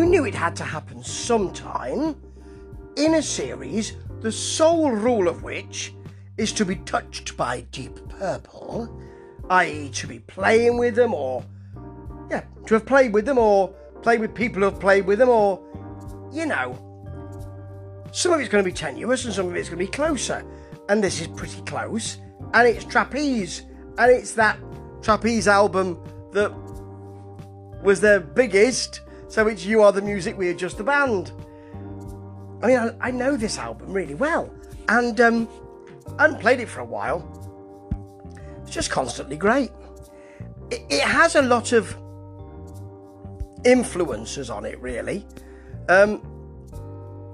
you knew it had to happen sometime in a series, the sole rule of which is to be touched by Deep Purple, i.e., to be playing with them or, yeah, to have played with them or play with people who have played with them or, you know, some of it's going to be tenuous and some of it's going to be closer. And this is pretty close. And it's Trapeze. And it's that Trapeze album that was their biggest. So it's You Are the Music, We Are Just the Band. I mean, I, I know this album really well. And um, hadn't played it for a while. It's just constantly great. It, it has a lot of influences on it, really. Um,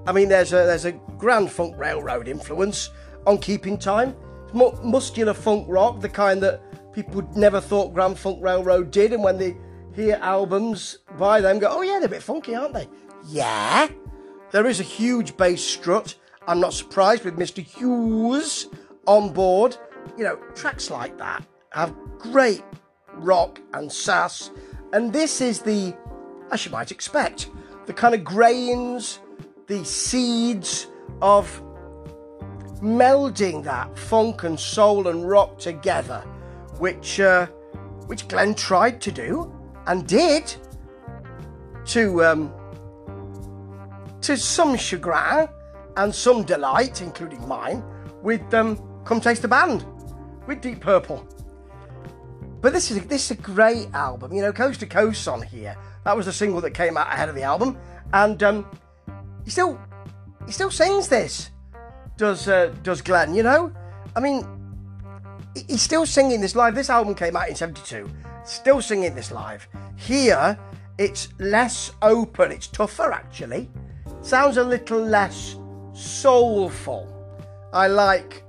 I mean, there's a there's a Grand Funk Railroad influence on Keeping Time. It's muscular funk rock, the kind that people never thought Grand Funk Railroad did, and when they hear albums by them, go, "Oh yeah, they're a bit funky, aren't they?" Yeah. There is a huge bass strut. I'm not surprised with Mr. Hughes on board. You know, tracks like that have great rock and sass, and this is the, as you might expect, the kind of grains the seeds of melding that funk and soul and rock together, which uh, which Glenn tried to do and did to um, to some chagrin and some delight, including mine, with um, "Come Taste the Band" with Deep Purple. But this is a, this is a great album, you know. Coast to Coast on here. That was the single that came out ahead of the album, and um, he still he still sings this. Does uh, does Glenn? You know, I mean, he's still singing this live. This album came out in '72. Still singing this live. Here, it's less open. It's tougher actually. Sounds a little less soulful. I like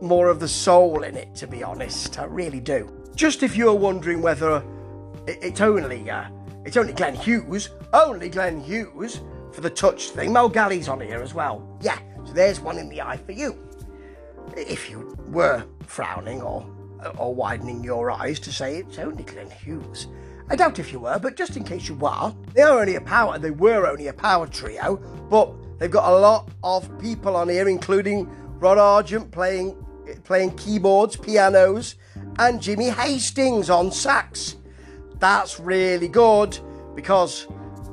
more of the soul in it, to be honest. I really do. Just if you're wondering whether it's only uh, it's only Glenn Hughes, only Glenn Hughes for the touch thing. Mel Galley's on here as well. Yeah, so there's one in the eye for you. If you were frowning or or widening your eyes to say it's only Glenn Hughes. I doubt if you were, but just in case you were, they are only a power. They were only a power trio, but they've got a lot of people on here, including Rod Argent playing playing keyboards, pianos, and Jimmy Hastings on sax. That's really good because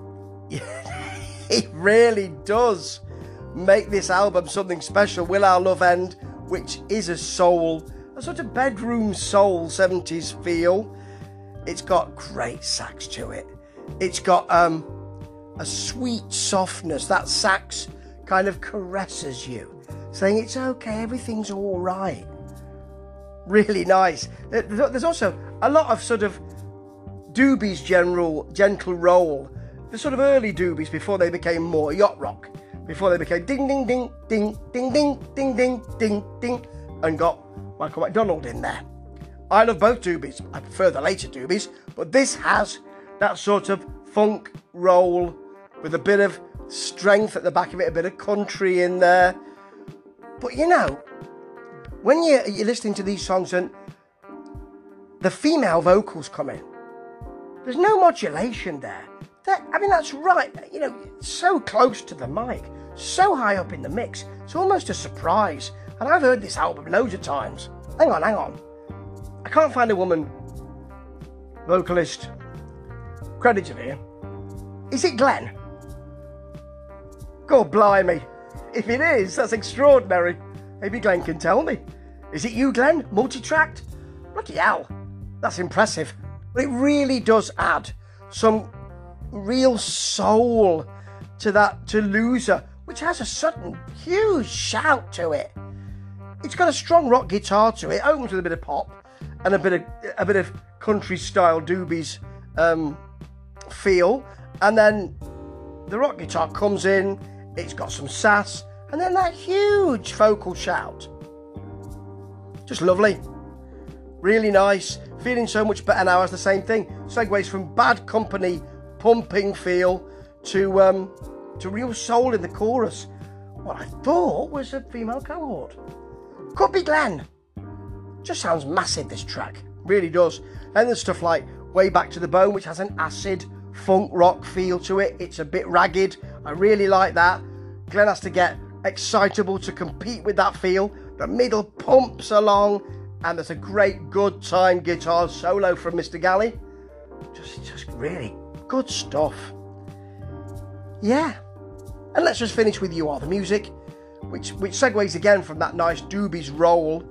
it really does make this album something special. Will Our Love End, which is a soul, a sort of bedroom soul 70s feel. It's got great sax to it. It's got um, a sweet softness. That sax kind of caresses you, saying it's okay, everything's all right. Really nice. There's also a lot of sort of Doobie's general gentle roll, the sort of early Doobies before they became more yacht rock, before they became ding ding ding ding ding ding ding ding ding ding, and got Michael McDonald in there. I love both Doobies. I prefer the later Doobies, but this has that sort of funk roll with a bit of strength at the back of it, a bit of country in there. But you know, when you're, you're listening to these songs and the female vocals come in, there's no modulation there. That, I mean, that's right. You know, so close to the mic, so high up in the mix. It's almost a surprise. And I've heard this album loads of times. Hang on, hang on. I can't find a woman vocalist credited here. Is it Glenn? God blimey. If it is, that's extraordinary. Maybe Glenn can tell me. Is it you, Glenn? Multi-tracked? Bloody hell. That's impressive. But it really does add some real soul to that to loser, which has a sudden huge shout to it. It's got a strong rock guitar to it, opens with a bit of pop and a bit of a bit of country style doobies um, feel, and then the rock guitar comes in. It's got some sass, and then that huge vocal shout. Just lovely, really nice. Feeling so much better now as the same thing. Segues from bad company, pumping feel to um, to real soul in the chorus. What I thought was a female cohort. Could be Glenn. Just sounds massive, this track. Really does. And there's stuff like Way Back to the Bone, which has an acid funk rock feel to it. It's a bit ragged. I really like that. Glenn has to get excitable to compete with that feel. The middle pumps along, and there's a great good time guitar solo from Mr. Galley. Just, just really good stuff. Yeah. And let's just finish with You Are the Music, which, which segues again from that nice Doobies roll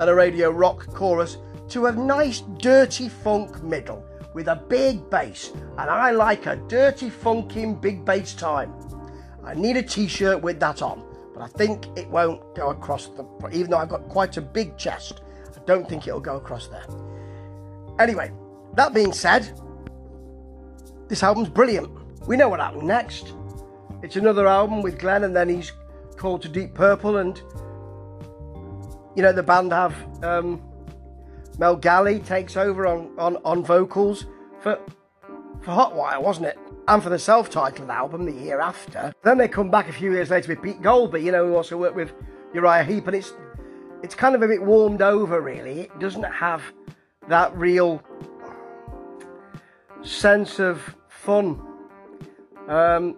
and a radio rock chorus to a nice dirty funk middle with a big bass. And I like a dirty funking big bass time. I need a t-shirt with that on, but I think it won't go across the even though I've got quite a big chest, I don't think it'll go across there. Anyway, that being said, this album's brilliant. We know what happened next. It's another album with Glenn, and then he's called to Deep Purple, and you know the band have um, Mel Galley takes over on, on, on vocals for for Hotwire, wasn't it? And for the self-titled album the year after. Then they come back a few years later with Pete Goalby, you know, who also worked with Uriah Heep, and it's it's kind of a bit warmed over, really. It doesn't have that real sense of fun. Um,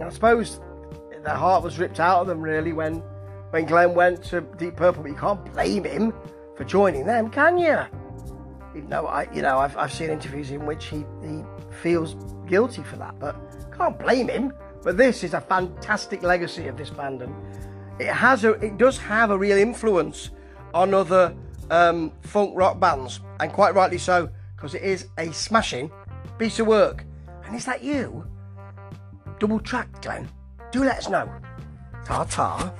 I suppose their heart was ripped out of them really when when Glenn went to Deep Purple. But you can't blame him for joining them, can you? Even though I, you know, I've, I've seen interviews in which he, he feels guilty for that, but can't blame him. But this is a fantastic legacy of this band, and it has a, it does have a real influence on other um, funk rock bands, and quite rightly so, because it is a smashing piece of work. And is that you? Double track, Glenn? Do let us know. Ta ta.